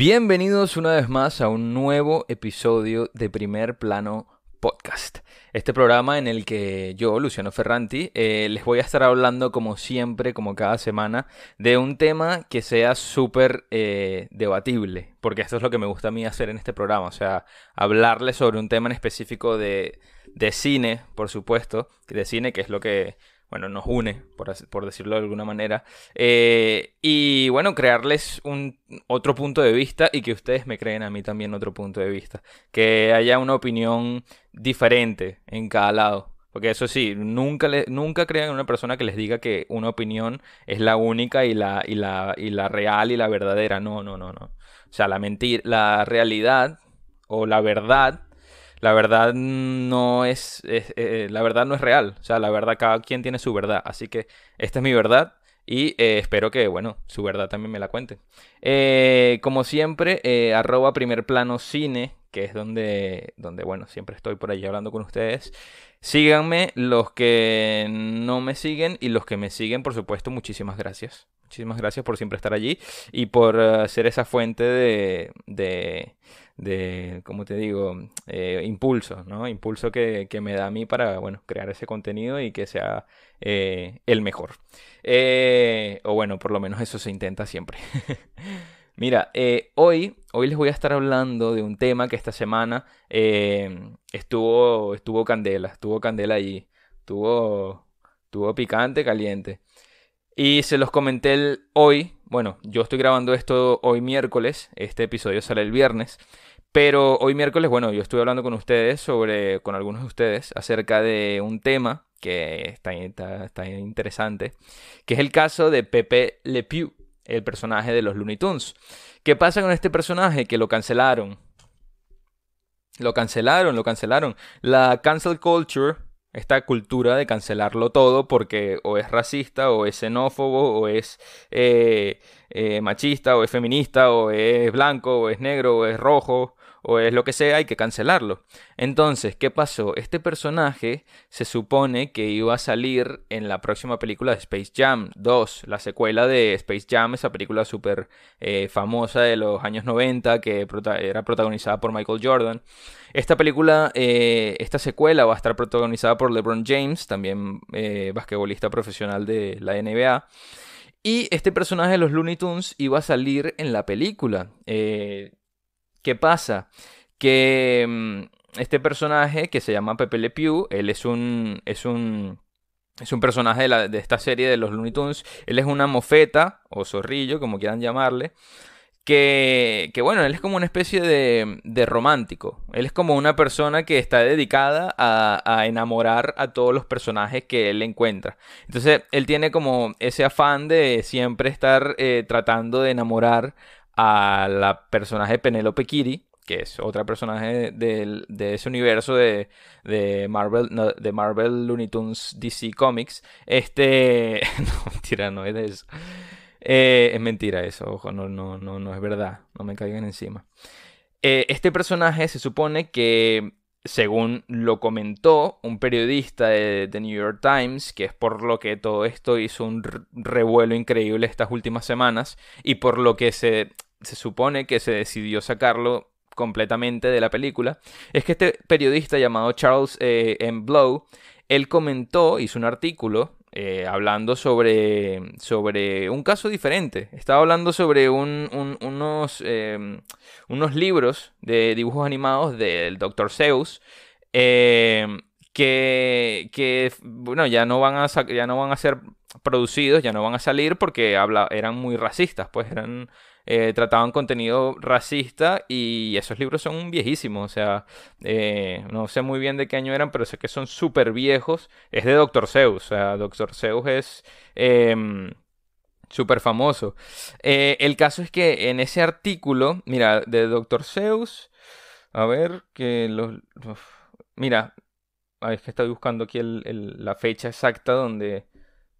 Bienvenidos una vez más a un nuevo episodio de Primer Plano Podcast. Este programa en el que yo, Luciano Ferranti, eh, les voy a estar hablando como siempre, como cada semana, de un tema que sea súper eh, debatible, porque esto es lo que me gusta a mí hacer en este programa, o sea, hablarles sobre un tema en específico de, de cine, por supuesto, de cine, que es lo que bueno, nos une, por, decirlo de alguna manera. Eh, y bueno, crearles un otro punto de vista y que ustedes me creen a mí también otro punto de vista. Que haya una opinión diferente en cada lado. Porque eso sí, nunca, le, nunca crean en una persona que les diga que una opinión es la única y la, y la, y la real y la verdadera. No, no, no, no. O sea, la mentira, la realidad o la verdad la verdad no es, eh, la verdad no es real. O sea, la verdad, cada quien tiene su verdad. Así que esta es mi verdad. Y eh, espero que, bueno, su verdad también me la cuente. Eh, como siempre, arroba primer plano cine, que es donde, donde, bueno, siempre estoy por ahí hablando con ustedes. Síganme los que no me siguen y los que me siguen, por supuesto, muchísimas gracias. Muchísimas gracias por siempre estar allí y por ser esa fuente de, de de, como te digo, eh, impulso, ¿no? Impulso que, me da a mí para, bueno, crear ese contenido y que sea eh, el mejor. Eh, o bueno, por lo menos eso se intenta siempre. Mira, hoy, hoy les voy a estar hablando de un tema que esta semana estuvo, estuvo candela, estuvo candela allí, estuvo picante, caliente. Y se los comenté hoy, bueno, yo estoy grabando esto hoy miércoles, este episodio sale el viernes. Pero hoy miércoles, bueno, yo estuve hablando con ustedes sobre, con algunos de ustedes, acerca de un tema que está, está, interesante, que es el caso de Pepe Le Pew, el personaje de los Looney Tunes. ¿Qué pasa con este personaje? Que lo cancelaron. Lo cancelaron, lo cancelaron. La cancel culture, esta cultura de cancelarlo todo porque o es racista, o es xenófobo, o es eh, eh, machista, o es feminista, o es blanco, o es negro, o es rojo, o es lo que sea, hay que cancelarlo. Entonces, ¿qué pasó? Este personaje se supone que iba a salir en la próxima película de Space Jam 2, la secuela de Space Jam, esa película súper eh, famosa de los años 90 que era protagonizada por Michael Jordan. Esta película, eh, esta secuela va a estar protagonizada por LeBron James, también eh, basquetbolista profesional de la NBA. Y este personaje de los Looney Tunes iba a salir en la película. ¿Qué pasa? Que mm, este personaje que se llama Pepe Le Pew, él es un, es un, es un personaje de, esta serie de los Looney Tunes. Él es una mofeta o zorrillo, como quieran llamarle. Que, que, bueno, él es como una especie de, de, romántico. Él es como una persona que está dedicada a, a, enamorar a todos los personajes que él encuentra. Entonces, él tiene como ese afán de siempre estar eh, tratando de enamorar a la personaje Penelope Kitty, que es otra personaje de, ese universo de, Marvel, de Marvel Looney Tunes DC Comics. Este. no, mentira, no es de eso. Eh, es mentira eso, ojo, no, no, no, no es verdad. No me caigan encima. Eh, este personaje se supone que según lo comentó un periodista de, The New York Times, que es por lo que todo esto hizo un revuelo increíble estas últimas semanas y por lo que se, se supone que se decidió sacarlo completamente de la película, es que este periodista llamado Charles eh, M. Blow, él comentó, hizo un artículo eh, hablando sobre, sobre un caso diferente. Estaba hablando sobre unos, em, unos libros de dibujos animados del Dr. Zeus. Em, que, que, bueno, ya no, van a ya no van a ser producidos, ya no van a salir porque habla eran muy racistas, pues eran eh, trataban contenido racista y esos libros son viejísimos, o sea, eh, no sé muy bien de qué año eran, pero sé que son súper viejos. Es de Dr. Zeus, o sea, Dr. Zeus es... Em, súper famoso. Eh, el caso es que en ese artículo, mira, de Dr. Zeus, a ver, que los... mira, es que estoy buscando aquí la fecha exacta donde,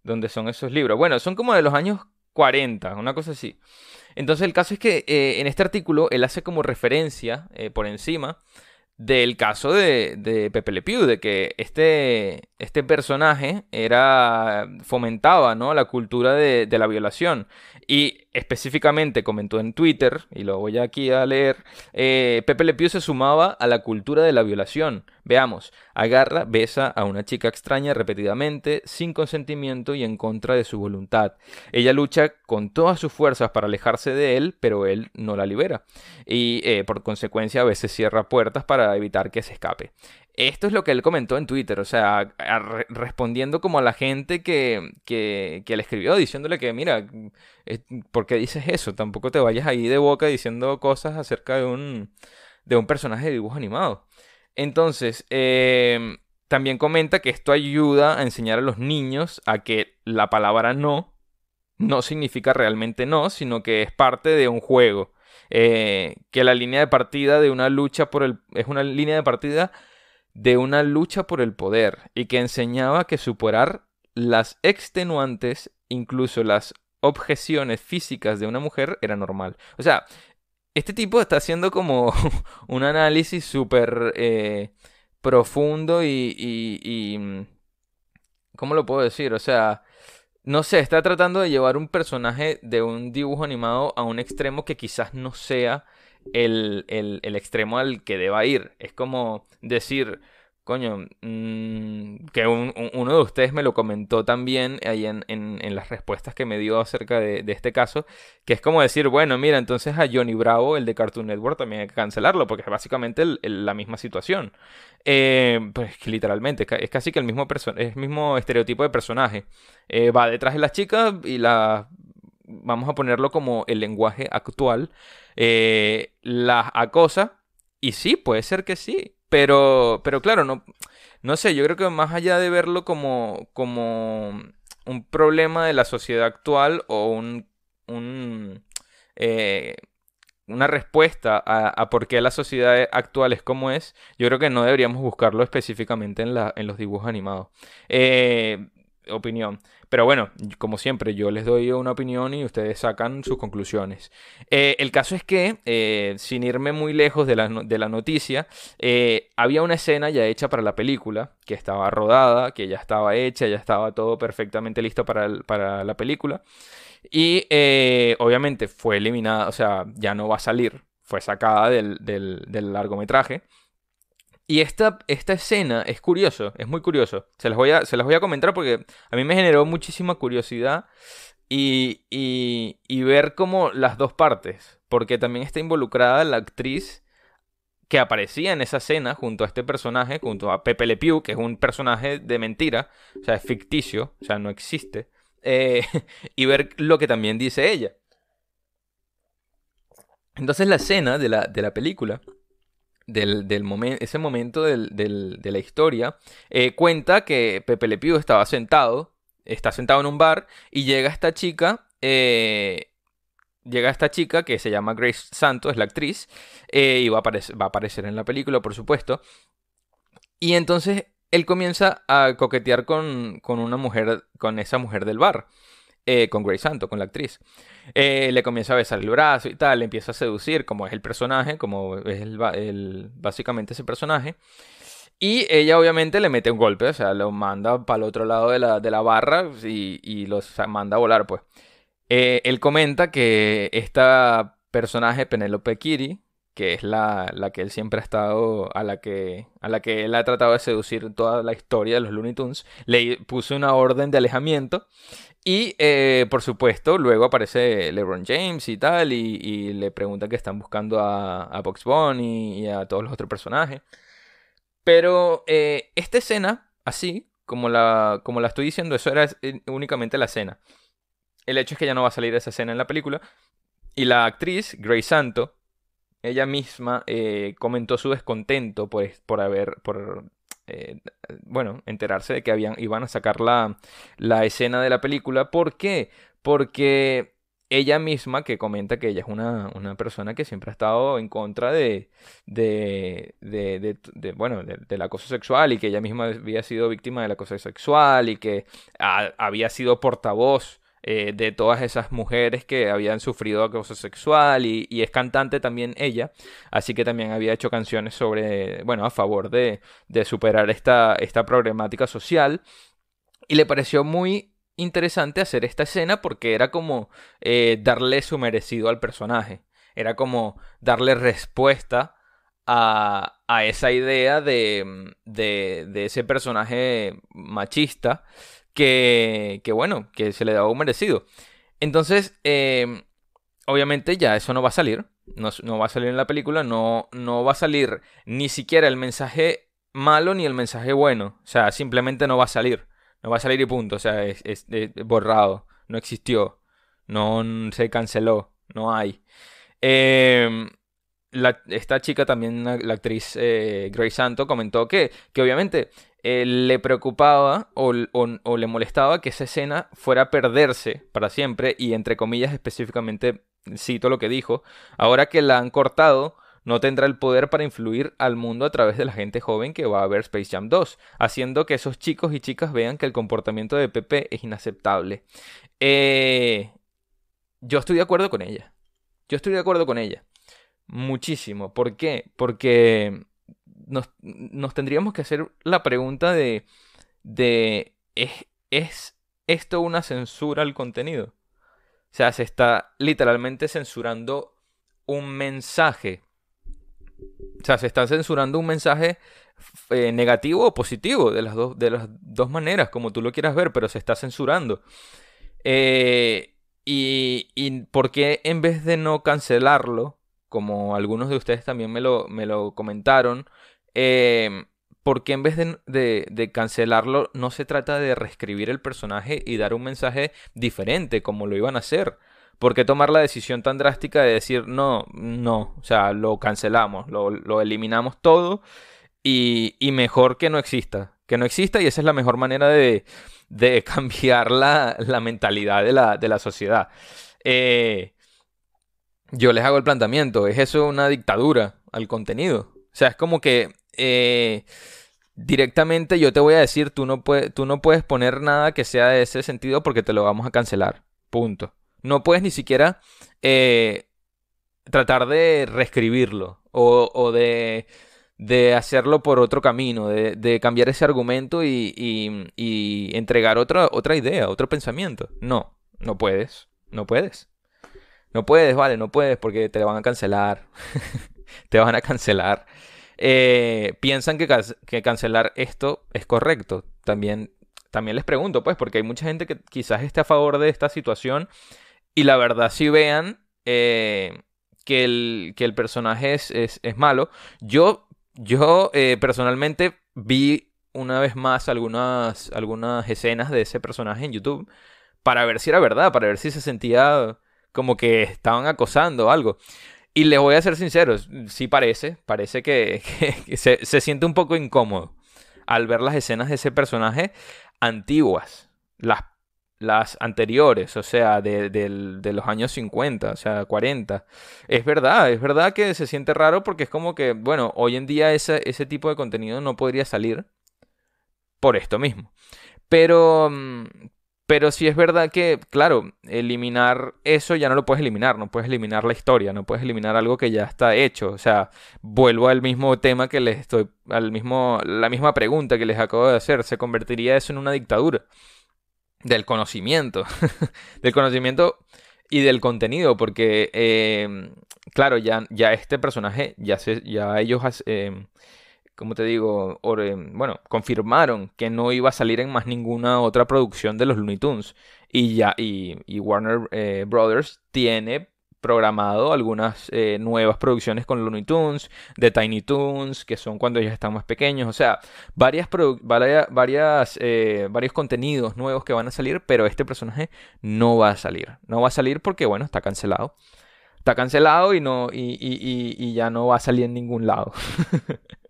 donde son esos libros. Bueno, son como de los años 40, una cosa así. Entonces el caso es que eh, en este artículo él hace como referencia eh, por encima del caso de, de, Pepe Le Pew, de que este, este personaje era fomentaba ¿no? la cultura de, la violación. Y específicamente comentó en Twitter y lo voy aquí a leer eh, Pepe Le Pew se sumaba a la cultura de la violación. Veamos agarra besa a una chica extraña repetidamente sin consentimiento y en contra de su voluntad. Ella lucha con todas sus fuerzas para alejarse de él pero él no la libera. Y eh, por consecuencia a veces cierra puertas para evitar que se escape esto es lo que él comentó en Twitter, o sea, respondiendo como a la gente que, que, le escribió, diciéndole que, mira, eh, ¿por qué dices eso? Tampoco te vayas ahí de boca diciendo cosas acerca de un, de un personaje de dibujo animado. Entonces, em, también comenta que esto ayuda a enseñar a los niños a que la palabra no no significa realmente no, sino que es parte de un juego. Eh, que la línea de partida de una lucha por el... es una línea de partida de una lucha por el poder y que enseñaba que superar las extenuantes, incluso las objeciones físicas de una mujer era normal. O sea, este tipo está haciendo como un análisis súper eh, profundo y, y, mm, ¿Cómo lo puedo decir? O sea, no sé, está tratando de llevar un personaje de un dibujo animado a un extremo que quizás no sea el, el, extremo al que deba ir. Es como decir, coño, mm, que uno de ustedes me lo comentó también ahí en, en, las respuestas que me dio acerca de, este caso, que es como decir, bueno, mira, entonces a Johnny Bravo, el de Cartoon Network, también hay que cancelarlo, porque es básicamente la misma situación. Eh, pues literalmente, es casi que el mismo, el mismo estereotipo de personaje. Eh, va detrás de las chicas y la vamos a ponerlo como el lenguaje actual, eh, las acosa. Y sí, puede ser que sí. Pero, pero claro, no, no sé, yo creo que más allá de verlo como, como un problema de la sociedad actual o un, un eh, una respuesta a, por qué la sociedad actual es como es, yo creo que no deberíamos buscarlo específicamente en, la, en los dibujos animados. Eh, opinión. Pero bueno, como siempre, yo les doy una opinión y ustedes sacan sus conclusiones. Eh, el caso es que, eh, sin irme muy lejos de la, de la noticia, eh, había una escena ya hecha para la película, que estaba rodada, que ya estaba hecha, ya estaba todo perfectamente listo para, para la película. Y obviamente fue eliminada, o sea, ya no va a salir, fue sacada del, del largometraje. Y esta, esta escena es curioso, es muy curioso. Se las, voy a, se las voy a comentar porque a mí me generó muchísima curiosidad y, y, ver como las dos partes. Porque también está involucrada la actriz que aparecía en esa escena junto a este personaje, junto a Pepe Le Pew, que es un personaje de mentira, o sea, es ficticio, o sea, no existe. Eh, y ver lo que también dice ella. Entonces la escena de la, de la película del, momento, ese momento de la historia, eh, cuenta que Pepe Le Pew estaba sentado, está sentado en un bar y llega esta chica, eh, llega esta chica que se llama Grace Santos, es la actriz, eh, y va a, aparecer, va a aparecer en la película, por supuesto. Y entonces él comienza a coquetear con, con una mujer, con esa mujer del bar. Eh, con Grace Santo, con la actriz. Eh, le comienza a besar el brazo y tal, le empieza a seducir, como es el personaje, como es el, básicamente ese personaje. Y ella obviamente le mete un golpe, o sea, lo manda para el otro lado de la, de la barra y, y, los manda a volar, pues. Eh, él comenta que esta personaje, Penelope Kiri, que es la, la, que él siempre ha estado, a la que, a la que él ha tratado de seducir toda la historia de los Looney Tunes, le puso una orden de alejamiento y eh, por supuesto, luego aparece LeBron James y tal, y, le pregunta que están buscando a, a Box Bunny y a todos los otros personajes. Pero eh, esta escena, así, como la, como la estoy diciendo, eso era eh, únicamente la escena. El hecho es que ya no va a salir esa escena en la película. Y la actriz, Grace Santo, ella misma comentó su descontento por, por haber, por eh, bueno, enterarse de que habían, iban a sacar la, la escena de la película. ¿Por qué? Porque ella misma que comenta que ella es una, una, persona que siempre ha estado en contra de, de, de, de bueno, del acoso sexual y que ella misma había sido víctima del acoso sexual y que había sido portavoz eh, de todas esas mujeres que habían sufrido acoso sexual y, es cantante también ella, así que también había hecho canciones sobre, bueno, a favor de, de superar esta, esta problemática social. Y le pareció muy interesante hacer esta escena porque era como eh, darle su merecido al personaje, era como darle respuesta a, a esa idea de, de, de ese personaje machista que, que bueno, que se le daba un merecido. Entonces, em, obviamente ya eso no va a salir, no, no, va a salir en la película, no, no va a salir ni siquiera el mensaje malo ni el mensaje bueno, o sea, simplemente no va a salir, no va a salir y punto, o sea, es, borrado, no existió, no se canceló, no hay. Eh, esta chica también, la actriz eh, Grace Santo, comentó que, que obviamente eh, le preocupaba o, le molestaba que esa escena fuera a perderse para siempre y entre comillas específicamente cito lo que dijo, ahora que la han cortado no tendrá el poder para influir al mundo a través de la gente joven que va a ver Space Jam 2, haciendo que esos chicos y chicas vean que el comportamiento de Pepe es inaceptable. Eh, yo estoy de acuerdo con ella. Yo estoy de acuerdo con ella. Muchísimo. ¿Por qué? Porque nos, tendríamos que hacer la pregunta de, de ¿es, ¿es esto una censura al contenido? O sea, se está literalmente censurando un mensaje. O sea, se está censurando un mensaje eh, negativo o positivo, de las, dos, de las dos maneras, como tú lo quieras ver, pero se está censurando. Eh, y, y por qué en vez de no cancelarlo, como algunos de ustedes también me lo, me lo comentaron, eh, ¿por qué en vez de, cancelarlo no se trata de reescribir el personaje y dar un mensaje diferente como lo iban a hacer? ¿Por qué tomar la decisión tan drástica de decir no, no, o sea, lo cancelamos, lo, eliminamos todo y, mejor que no exista? Que no exista y esa es la mejor manera de, cambiar la, mentalidad de la, de la sociedad. Eh, yo les hago el planteamiento, ¿es eso una dictadura al contenido? O sea, es como que eh, directamente yo te voy a decir, tú no, puedes, tú no puedes poner nada que sea de ese sentido porque te lo vamos a cancelar. Punto. No puedes ni siquiera eh, tratar de reescribirlo o, de, de, hacerlo por otro camino, de, cambiar ese argumento y, y entregar otra, otra idea, otro pensamiento. No, no puedes, no puedes. No puedes, vale, no puedes porque te van a cancelar. te van a cancelar. Eh, piensan que, que, cancelar esto es correcto. También, también les pregunto, pues, porque hay mucha gente que quizás esté a favor de esta situación y la verdad si vean eh, que, el, que el personaje es, es, malo. Yo, yo eh, personalmente vi una vez más algunas, algunas escenas de ese personaje en YouTube para ver si era verdad, para ver si se sentía como que estaban acosando algo. Y les voy a ser sinceros, sí parece, parece que, se, siente un poco incómodo al ver las escenas de ese personaje antiguas, las, las anteriores, o sea, de, de, los años 50, o sea, 40. Es verdad, es verdad que se siente raro porque es como que, bueno, hoy en día ese, ese tipo de contenido no podría salir por esto mismo. Pero, mm, pero sí es verdad que, claro, eliminar eso ya no lo puedes eliminar, no puedes eliminar la historia, no puedes eliminar algo que ya está hecho. O sea, vuelvo al mismo tema que les estoy, al mismo, la misma pregunta que les acabo de hacer. ¿Se convertiría eso en una dictadura? Del conocimiento. del conocimiento y del contenido, porque, eh, claro, ya, ya este personaje, ya, se, ya ellos... Eh, como te digo, bueno, confirmaron que no iba a salir en más ninguna otra producción de los Looney Tunes. Y ya, y, Warner eh, Brothers tiene programado algunas eh, nuevas producciones con Looney Tunes, de Tiny Toons, que son cuando ellos están más pequeños. O sea, varias, varias, eh, varios contenidos nuevos que van a salir, pero este personaje no va a salir. No va a salir porque, bueno, está cancelado. Está cancelado y, no, y, y ya no va a salir en ningún lado.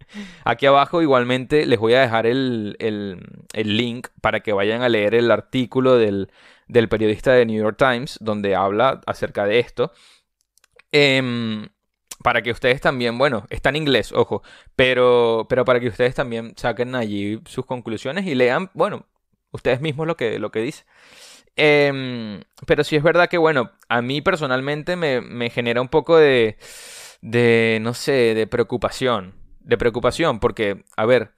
Aquí abajo igualmente les voy a dejar el, link para que vayan a leer el artículo del, periodista de New York Times donde habla acerca de esto. Em, para que ustedes también, bueno, está en inglés, ojo, pero, pero para que ustedes también saquen allí sus conclusiones y lean, bueno, ustedes mismos lo que, lo que dice. Em, pero sí es verdad que, bueno, a mí personalmente me, me genera un poco de, de, no sé, de preocupación. De preocupación, porque, a ver,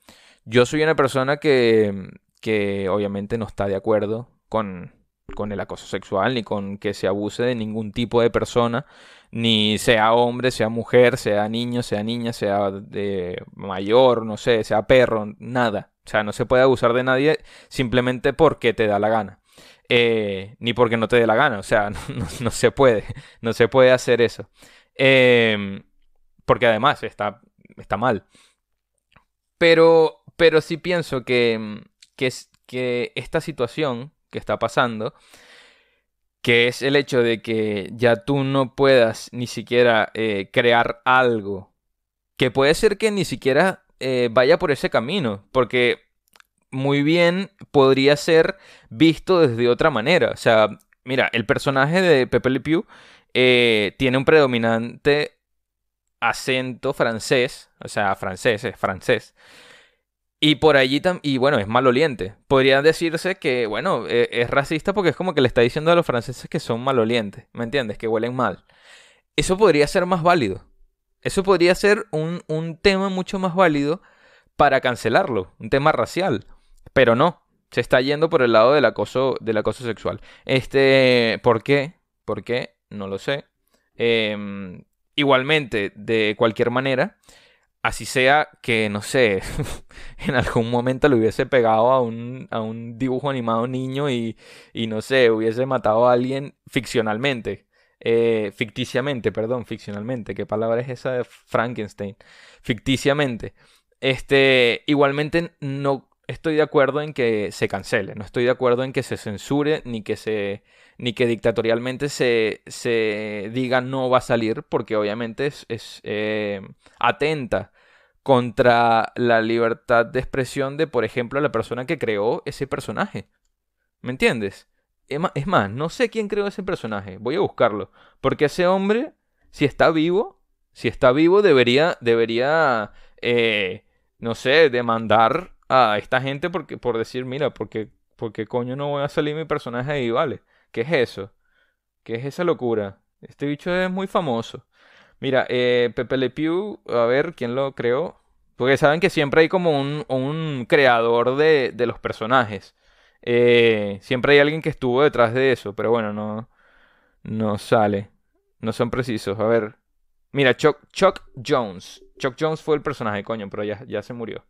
yo soy una persona que, que obviamente no está de acuerdo con, con el acoso sexual, ni con que se abuse de ningún tipo de persona, ni sea hombre, sea mujer, sea niño, sea niña, sea de mayor, no sé, sea perro, nada. O sea, no se puede abusar de nadie simplemente porque te da la gana. Eh, ni porque no te dé la gana. O sea, no, se puede. No se puede hacer eso. Em, porque además está, está mal. Pero, pero sí pienso que, que, que esta situación que está pasando, que es el hecho de que ya tú no puedas ni siquiera eh, crear algo, que puede ser que ni siquiera eh, vaya por ese camino, porque muy bien podría ser visto desde otra manera. O sea, mira, el personaje de Pepe Le Pew eh, tiene un predominante acento francés, o sea, francés, es francés. Y por allí también, y bueno, es maloliente. Podría decirse que, bueno, e, es racista porque es como que le está diciendo a los franceses que son malolientes, ¿me entiendes? Que huelen mal. Eso podría ser más válido. Eso podría ser un, un tema mucho más válido para cancelarlo, un tema racial. Pero no, se está yendo por el lado del acoso, del acoso sexual. Este, ¿por qué? ¿Por qué? No lo sé. Em, igualmente, de cualquier manera, Así sea que, no sé, en algún momento le hubiese pegado a un, a un dibujo animado niño y, y, no sé, hubiese matado a alguien ficcionalmente. Eh, ficticiamente, perdón, ficcionalmente. ¿Qué palabra es esa de Frankenstein? Ficticiamente. Este, igualmente no estoy de acuerdo en que se cancele, no estoy de acuerdo en que se censure ni que se ni que dictatorialmente se, se diga no va a salir porque obviamente es, es eh, atenta contra la libertad de expresión de, por ejemplo, la persona que creó ese personaje. ¿Me entiendes? Es más, no sé quién creó ese personaje, voy a buscarlo, porque ese hombre, si está vivo, si está vivo, debería, debería, eh, no sé, demandar a esta gente porque, por decir, mira, porque, porque coño no voy a salir mi personaje ahí, ¿vale? ¿Qué es eso? ¿Qué es esa locura? Este bicho es muy famoso. Mira, eh, Pepe Le Pew, a ver, ¿quién lo creó? Porque saben que siempre hay como un, un creador de, de, los personajes. Eh, siempre hay alguien que estuvo detrás de eso, pero bueno, no, no sale. No son precisos. A ver. Mira, Chuck, Chuck Jones. Chuck Jones fue el personaje, coño, pero ya, ya se murió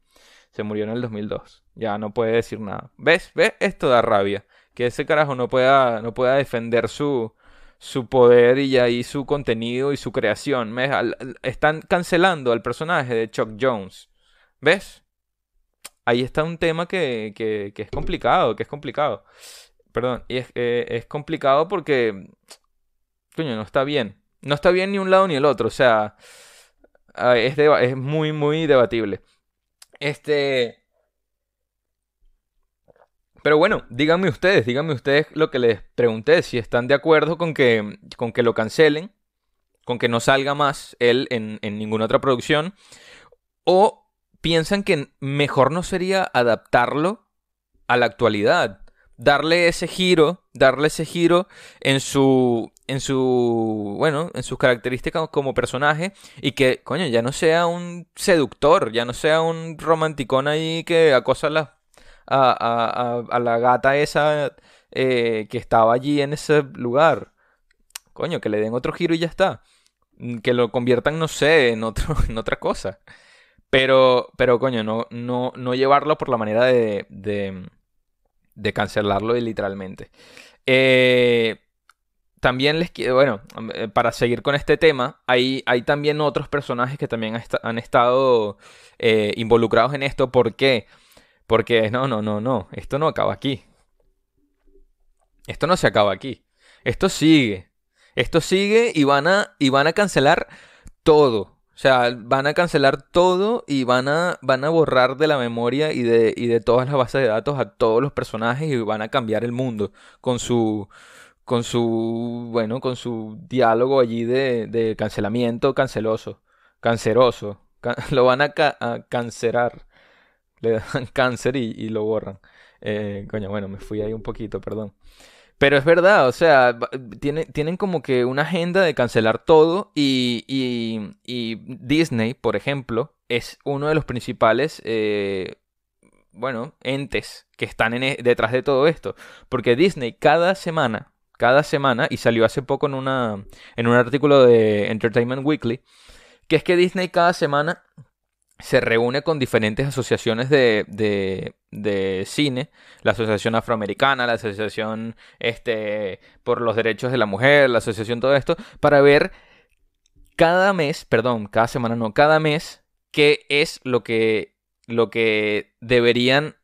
se murió en el 2002. Ya no puede decir nada. ¿Ves? ¿Ves? Esto da rabia. Que ese carajo no pueda, no pueda defender su, su poder y ahí su contenido y su creación. Están cancelando al personaje de Chuck Jones. ¿Ves? Ahí está un tema que, que, es complicado, que es complicado. Perdón, y es, eh, es complicado porque, coño, no está bien. No está bien ni un lado ni el otro. O sea, es, es muy, muy debatible. Este. Pero bueno, díganme ustedes, díganme ustedes lo que les pregunté, si están de acuerdo con que, con que lo cancelen, con que no salga más él en, en ninguna otra producción, o piensan que mejor no sería adaptarlo a la actualidad, darle ese giro, darle ese giro en su en su, bueno, en sus características como personaje y que, coño, ya no sea un seductor, ya no sea un romanticón ahí que acosa a la, a, la gata esa eh, que estaba allí en ese lugar. Coño, que le den otro giro y ya está. Mm, que lo conviertan, no sé, en, otro, en otra cosa. Pero, pero coño, no, no, no llevarlo por la manera de, de, de cancelarlo literalmente. Eh, también les quiero, bueno, eh, para seguir con este tema, hay, hay también otros personajes que también han estado eh, involucrados en esto. ¿Por qué? Porque no, no, no, no, esto no acaba aquí. Esto no se acaba aquí. Esto sigue. Esto sigue y van a, y van a cancelar todo. O sea, van a cancelar todo y van a, van a borrar de la memoria y de, y de todas las bases de datos a todos los personajes y van a cambiar el mundo con su con su, bueno, con su diálogo allí de, de cancelamiento canceloso, canceroso. lo van a, cancerar. Le dan cáncer y, lo borran. Eh, coño, bueno, me fui ahí un poquito, perdón. Pero es verdad, o sea, tienen como que una agenda de cancelar todo y, y, Disney, por ejemplo, es uno de los principales, eh, bueno, entes que están e, detrás de todo esto. Porque Disney cada semana, cada semana, y salió hace poco en, una, en un artículo de Entertainment Weekly, que es que Disney cada semana se reúne con diferentes asociaciones de, de, cine, la Asociación Afroamericana, la Asociación este, por los Derechos de la Mujer, la Asociación todo esto, para ver cada mes, perdón, cada semana no, cada mes, qué es lo que, lo que deberían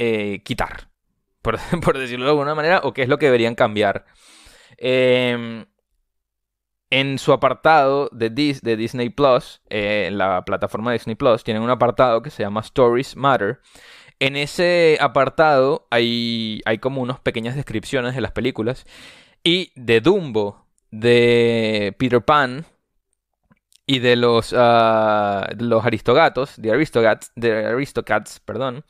eh, quitar, por, por, decirlo de alguna manera, o qué es lo que deberían cambiar. Eh, en su apartado de, de Disney Plus, eh, en la plataforma Disney Plus, tienen un apartado que se llama Stories Matter. En ese apartado hay, hay como unas pequeñas descripciones de las películas. Y de Dumbo, de Peter Pan y de los, uh, los aristogatos, de Aristocats, de Aristocats, perdón,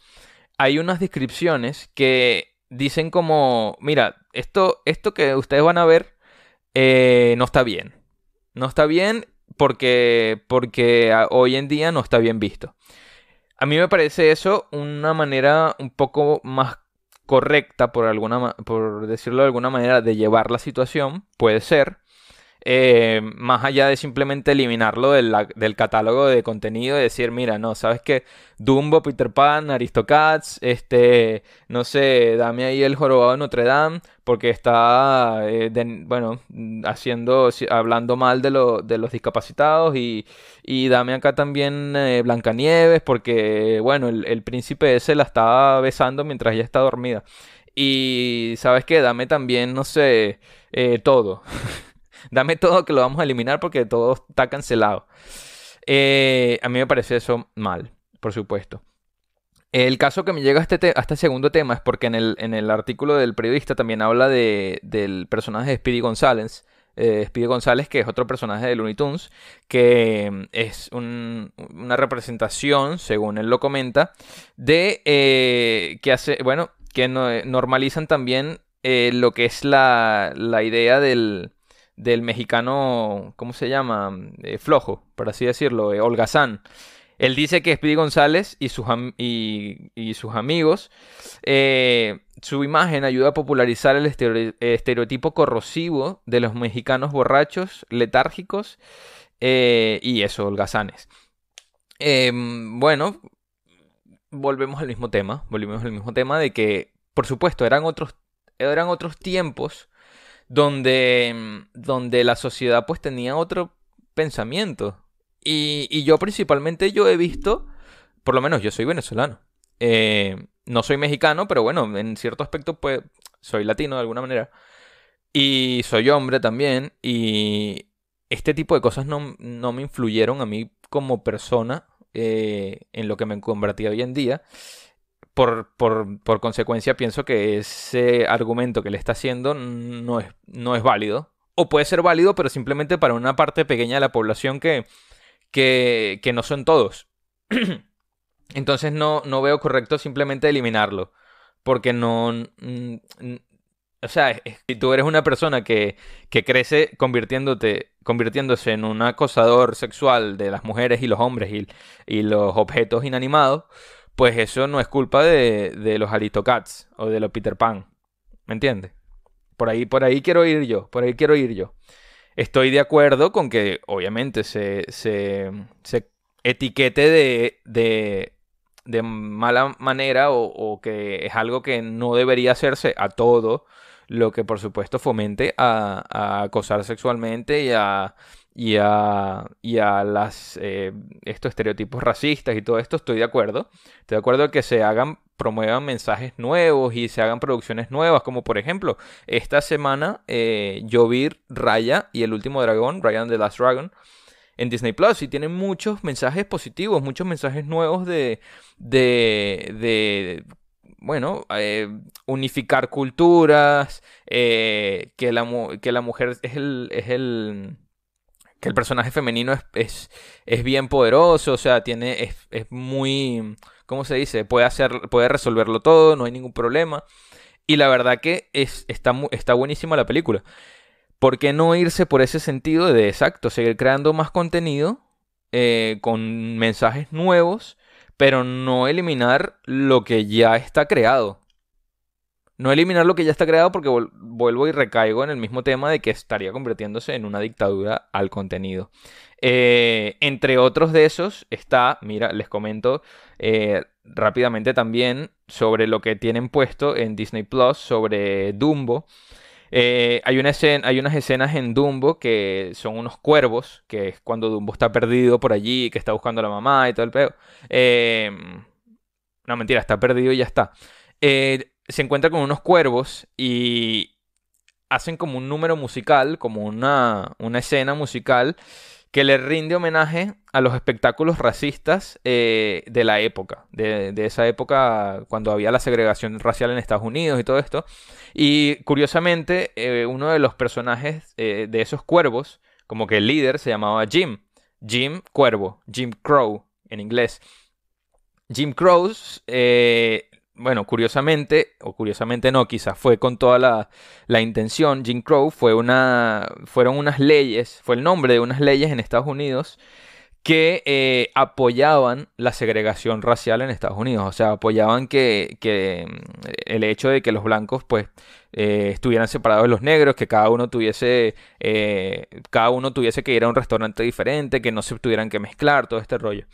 hay unas descripciones que dicen como, mira, esto, esto que ustedes van a ver eh, no está bien. No está bien porque, porque hoy en día no está bien visto. A mí me parece eso una manera un poco más correcta, por, alguna, por decirlo de alguna manera, de llevar la situación. Puede ser. Eh, más allá de simplemente eliminarlo del, catálogo de contenido y decir, mira, no, sabes que Dumbo, Peter Pan, Aristocats, este, no sé, dame ahí el jorobado de Notre Dame, porque está, eh, bueno, haciendo, hablando mal de, de los discapacitados y, y, dame acá también eh, Blancanieves, porque, bueno, el, el príncipe ese la estaba besando mientras ella está dormida. Y, ¿sabes qué? Dame también, no sé, todo. Dame todo que lo vamos a eliminar porque todo está cancelado. Eh, a mí me parece eso mal, por supuesto. El caso que me llega a este, este segundo tema es porque en el, en el, artículo del periodista también habla de, del personaje de Speedy González. Eh, Speedy González, que es otro personaje de Looney Tunes, que mm, es una representación, según él lo comenta, de eh, que hace, bueno, que normalizan también lo que es la, la idea del, del mexicano, ¿cómo se llama? Eh, flojo, por así decirlo, eh, holgazán. Él dice que Speedy González y sus, y, sus amigos, eh, su imagen ayuda a popularizar el estereotipo corrosivo de los mexicanos borrachos, letárgicos y eso, holgazanes. Em, bueno, volvemos al mismo tema, volvemos al mismo tema de que, por supuesto, eran otros, eran otros tiempos donde, mm, donde la sociedad pues tenía otro pensamiento. Y, yo principalmente yo he visto, por lo menos yo soy venezolano. Eh, no soy mexicano, pero bueno, en cierto aspecto pues soy latino de alguna manera. Y soy hombre también. Y este tipo de cosas no, no me influyeron a mí como persona eh, en lo que me convertí hoy en día por, por, consecuencia pienso que ese argumento que le está haciendo no es, no es válido. O puede ser válido, pero simplemente para una parte pequeña de la población que, que, que no son todos. Entonces no, no veo correcto simplemente eliminarlo. Porque no... o sea, si tú eres una persona que, que crece convirtiéndote, convirtiéndose en un acosador sexual de las mujeres y los hombres y, y los objetos inanimados, pues eso no es culpa de, de los Aristocats o de los Peter Pan. ¿Me entiendes? Por ahí, por ahí quiero ir yo, por ahí quiero ir yo. Estoy de acuerdo con que obviamente se, se, se etiquete de, de, de mala manera o, que es algo que no debería hacerse a todo, lo que por supuesto fomente a, a acosar sexualmente y a y a, y a las, eh, estos estereotipos racistas y todo esto, estoy de acuerdo. Estoy de acuerdo que se hagan, promuevan mensajes nuevos y se hagan producciones nuevas, como por ejemplo, esta semana eh, yo vi Raya y el último dragón, Ryan the Last Dragon, en Disney Plus y tienen muchos mensajes positivos, muchos mensajes nuevos de, de, de bueno, eh, unificar culturas, que, la, que la mujer es el, es el que el personaje femenino es, es, bien poderoso, o sea, tiene, es, es, muy, ¿cómo se dice? Puede, hacer, puede resolverlo todo, no hay ningún problema. Y la verdad que es, está, está buenísima la película. ¿Por qué no irse por ese sentido de exacto, seguir creando más contenido eh, con mensajes nuevos, pero no eliminar lo que ya está creado? No eliminar lo que ya está creado porque vuelvo y recaigo en el mismo tema de que estaría convirtiéndose en una dictadura al contenido. Eh, entre otros de esos está, mira, les comento eh, rápidamente también sobre lo que tienen puesto en Disney Plus sobre Dumbo. Eh, hay, una hay unas escenas en Dumbo que son unos cuervos, que es cuando Dumbo está perdido por allí, que está buscando a la mamá y todo el peo. No, mentira, está perdido y ya está. Se encuentra con unos cuervos y hacen como un número musical, como una, una escena musical que le rinde homenaje a los espectáculos racistas eh, de la época, de, esa época cuando había la segregación racial en Estados Unidos y todo esto. Y curiosamente, eh, uno de los personajes eh, de esos cuervos, como que el líder, se llamaba Jim. Jim Cuervo, Jim Crow en inglés. Jim Crow bueno, curiosamente, o curiosamente no, quizás fue con toda la, intención, Jim Crow fue una, fueron unas leyes, fue el nombre de unas leyes en Estados Unidos que eh, apoyaban la segregación racial en Estados Unidos, o sea, apoyaban que, mm, el hecho de que los blancos pues eh, estuvieran separados de los negros, que cada uno tuviese eh, cada uno tuviese que ir a un restaurante diferente, que no se tuvieran que mezclar, todo este rollo.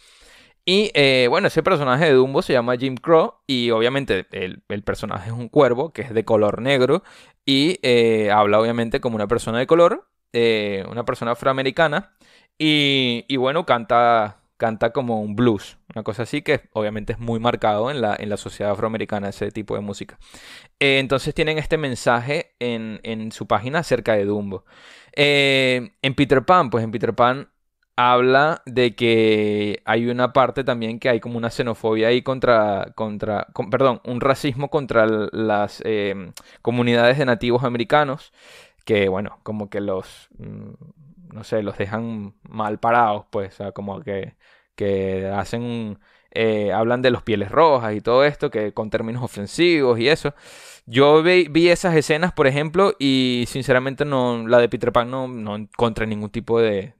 Y eh, bueno, ese personaje de Dumbo se llama Jim Crow y obviamente el, personaje es un cuervo que es de color negro y eh, habla obviamente como una persona de color, eh, una persona afroamericana y, bueno, canta, canta como un blues, una cosa así que obviamente es muy marcado en la, en la sociedad afroamericana ese tipo de música. entonces tienen este mensaje en, en, su página acerca de Dumbo. en Peter Pan, pues en Peter Pan habla de que hay una parte también que hay como una xenofobia ahí contra, contra perdón, un racismo contra las em, comunidades de nativos americanos, que bueno, como que los, mm, no sé, los dejan mal parados, pues, o sea, como que, que hacen, eh, hablan de los pieles rojas y todo esto, que con términos ofensivos y eso. Yo vi, esas escenas, por ejemplo, y sinceramente no, la de Peter Pan no, no encontré ningún tipo de,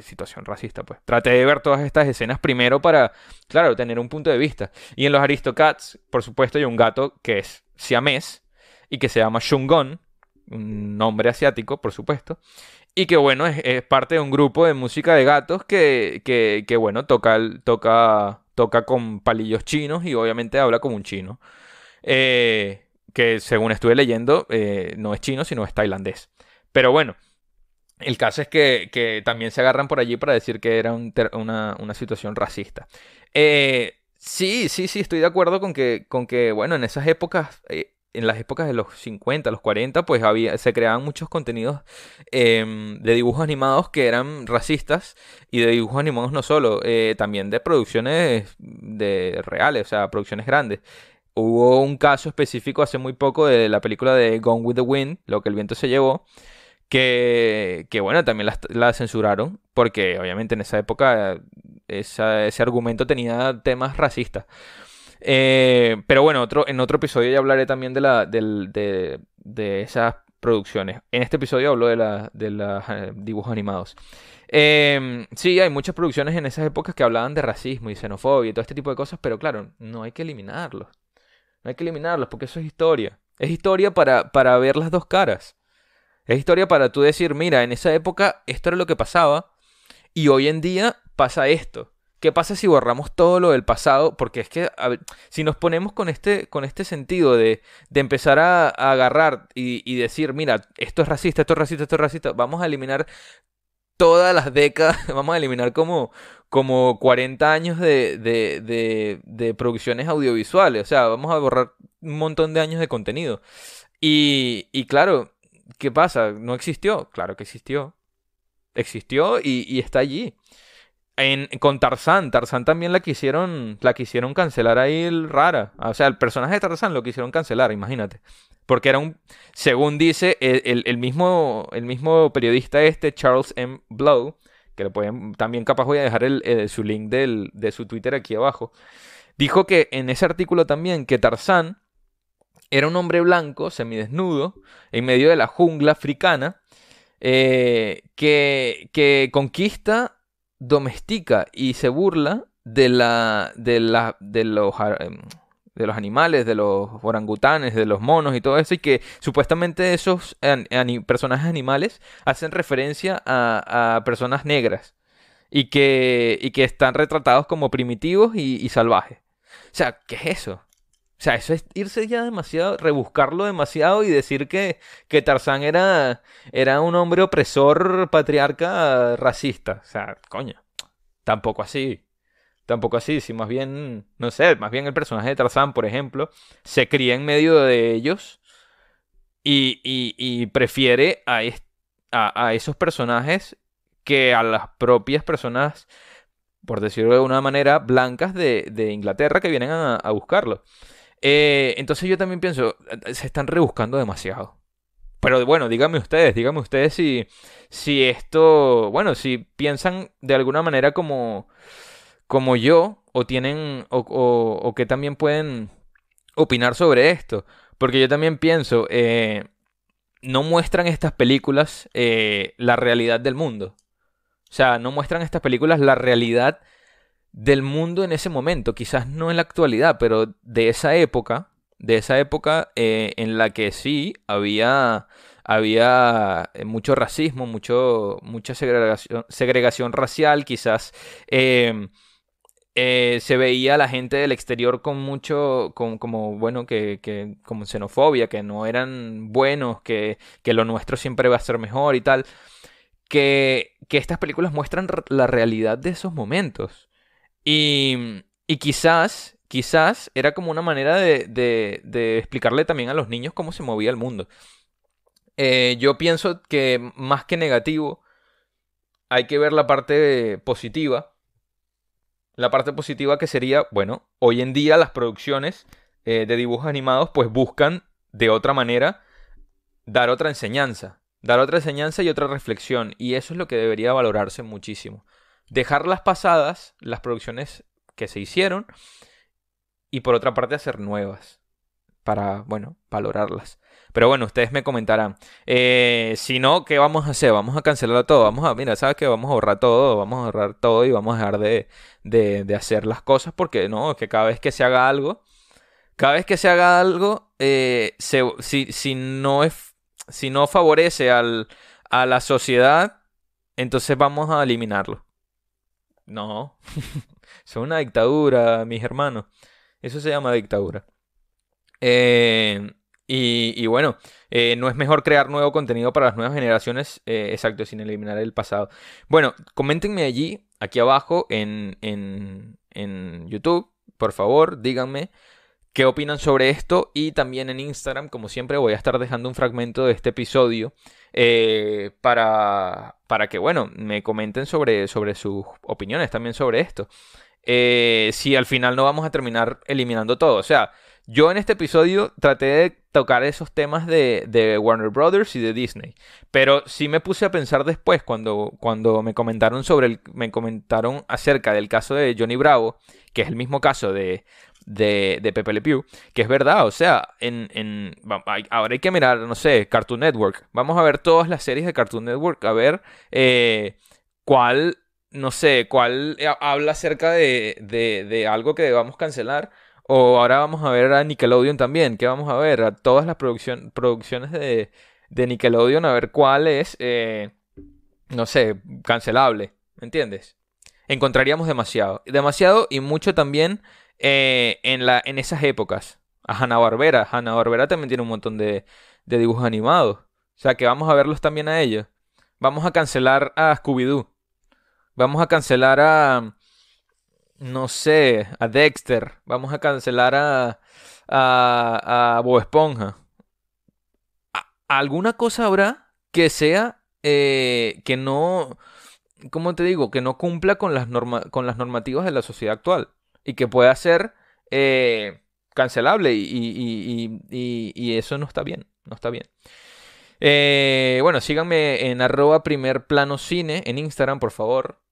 situación racista. Pues traté de ver todas estas escenas primero para, claro, tener un punto de vista. Y en los Aristocats, por supuesto, hay un gato que es siamés y que se llama Shungon, un nombre asiático, por supuesto. Y que bueno, es, parte de un grupo de música de gatos que, que, que bueno, toca, toca, toca con palillos chinos y obviamente habla como un chino. Eh, que según estuve leyendo, eh, no es chino, sino es tailandés. Pero bueno, el caso es que, también se agarran por allí para decir que era una, situación racista. Eh, sí, sí, sí, estoy de acuerdo con que, con que bueno, en esas épocas, en las épocas de los 50, los 40, pues había, se creaban muchos contenidos em, de dibujos animados que eran racistas y de dibujos animados no solo, también de producciones de reales, o sea, producciones grandes. Hubo un caso específico hace muy poco de la película de Gone with the Wind, lo que el viento se llevó, que, que bueno, también la, censuraron, porque obviamente en esa época ese argumento tenía temas racistas. Eh, pero bueno, otro, en otro episodio ya hablaré también de, la, de, de, esas producciones. En este episodio hablo de, la, de los eh, dibujos animados. Eh, sí, hay muchas producciones en esas épocas que hablaban de racismo y xenofobia y todo este tipo de cosas, pero claro, no hay que eliminarlos. No hay que eliminarlos porque eso es historia. Es historia para, para ver las dos caras. Es historia para tú decir, mira, en esa época esto era lo que pasaba y hoy en día pasa esto. ¿Qué pasa si borramos todo lo del pasado? Porque es que, si nos ponemos con este, con este sentido de, de empezar a, agarrar y, decir, mira, esto es racista, esto es racista, esto es racista, vamos a eliminar todas las décadas, vamos a eliminar como, como 40 años de, de, producciones audiovisuales, o sea, vamos a borrar un montón de años de contenido. Y, claro, ¿qué pasa? ¿No existió? Claro que existió. Existió y está allí. En, con Tarzán, Tarzán también la quisieron, la quisieron cancelar ahí rara. O sea, el personaje de Tarzán lo quisieron cancelar, imagínate. Porque era un, según dice el, mismo, el mismo periodista este, Charles M. Blow, que lo pueden, también capaz voy a dejar el, su link de su Twitter aquí abajo, dijo que en ese artículo también que Tarzán era un hombre blanco, semidesnudo, en medio de la jungla africana, eh, que conquista, domestica y se burla de, la, de, la, de los em, de los animales, de los orangutanes, de los monos y todo eso, y que supuestamente esos personajes animales hacen referencia a, personas negras y que, y que están retratados como primitivos y, salvajes. O sea, ¿qué es eso? O sea, eso es irse ya demasiado, rebuscarlo demasiado y decir que, que Tarzán era, era un hombre opresor, patriarca, racista. O sea, coño, tampoco así tampoco así, si más bien, no sé, más bien el personaje de Tarzán, por ejemplo, se cría en medio de ellos y, prefiere a, esos personajes que a las propias personas, por decirlo de una manera, blancas de, Inglaterra que vienen a, buscarlo. Eh, entonces yo también pienso, se están rebuscando demasiado. Pero bueno, díganme ustedes, díganme ustedes si, si esto, bueno, si piensan de alguna manera como como yo o tienen o, que también pueden opinar sobre esto. Porque yo también pienso, eh, no muestran estas películas eh, la realidad del mundo. O sea, no muestran estas películas la realidad del mundo en ese momento. Quizás no en la actualidad, pero de esa época, de esa época eh, en la que sí había, había mucho racismo, mucho, mucha segregación, racial, quizás eh, se veía a la gente del exterior con mucho, con, como, bueno, que, que, como xenofobia, que no eran buenos, que, que lo nuestro siempre va a ser mejor y tal. Que, que estas películas muestran la realidad de esos momentos. Y, quizás, quizás era como una manera de, explicarle también a los niños cómo se movía el mundo. Eh, yo pienso que más que negativo, hay que ver la parte positiva la parte positiva que sería, bueno, hoy en día las producciones eh, de dibujos animados pues buscan de otra manera dar otra enseñanza, dar otra enseñanza y otra reflexión, y eso es lo que debería valorarse muchísimo. Dejar las pasadas, las producciones que se hicieron, y por otra parte hacer nuevas, para, bueno, valorarlas. Pero bueno, ustedes me comentarán. Eh, si no, ¿qué vamos a hacer? Vamos a cancelar todo. Vamos a, mira, ¿sabes qué? Vamos a ahorrar todo, vamos a ahorrar todo y vamos a dejar de, de, hacer las cosas porque no, que cada vez que se haga algo, cada vez que se haga algo, eh, si, si, no es, si no favorece al, a la sociedad, entonces vamos a eliminarlo. No, es una dictadura, mis hermanos. Eso se llama dictadura. Eh, y, bueno, eh, no es mejor crear nuevo contenido para las nuevas generaciones, eh, exacto, sin eliminar el pasado. Bueno, coméntenme allí, aquí abajo en, en, en YouTube, por favor, díganme qué opinan sobre esto y también en Instagram, como siempre, voy a estar dejando un fragmento de este episodio eh, para, para que, bueno, me comenten sobre, sobre sus opiniones también sobre esto. si al final no vamos a terminar eliminando todo, o sea, yo en este episodio traté de tocar esos temas de, Warner Brothers y de Disney. Pero sí me puse a pensar después cuando, cuando me comentaron sobre el, me comentaron acerca del caso de Johnny Bravo, que es el mismo caso de, de, de Pepe Le Pew, que es verdad, o sea, en, en, ahora hay que mirar, no sé, Cartoon Network. Vamos a ver todas las series de Cartoon Network, a ver eh, cuál, no sé, cuál habla acerca de, de, de algo que debamos cancelar o ahora vamos a ver a Nickelodeon también. ¿Qué vamos a ver? A todas las producciones de, de, Nickelodeon, a ver cuál es, eh, no sé, cancelable. ¿Me entiendes? Encontraríamos demasiado. Demasiado y mucho también eh, en, la, en esas épocas. A Hanna-Barbera. Hanna-Barbera también tiene un montón de, de dibujos animados. O sea que vamos a verlos también a ellos. Vamos a cancelar a Scooby-Doo. Vamos a cancelar a no sé, a Dexter, vamos a cancelar a, a, a Bob Esponja. ¿Alguna cosa habrá que sea eh, que no, ¿cómo te digo? Que no cumpla con las, con las normativas de la sociedad actual y que pueda ser eh, cancelable y, y, eso no está bien, no está bien. Eh, bueno, síganme en arroba primer plano cine en Instagram, por favor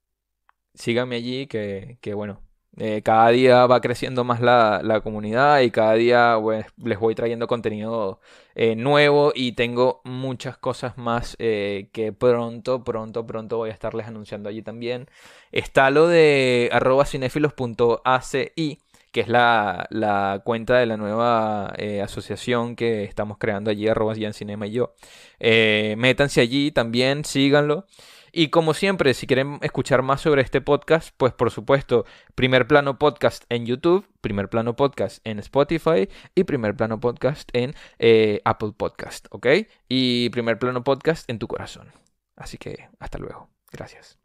síganme allí que, que bueno, Eh, cada día va creciendo más la, comunidad y cada día pues, les voy trayendo contenido eh, nuevo y tengo muchas cosas más eh, que pronto, pronto, pronto voy a estarles anunciando allí también. Está lo de arroba que es la, cuenta de la nueva asociación que estamos creando allí, arroba Cinema y yo. métanse allí también, síganlo. Y como siempre, si quieren escuchar más sobre este podcast, pues por supuesto, Primer Plano Podcast en YouTube, Primer Plano Podcast en Spotify y Primer Plano Podcast en eh, Apple Podcast, ¿ok? Y Primer Plano Podcast en tu corazón. Así que hasta luego. Gracias.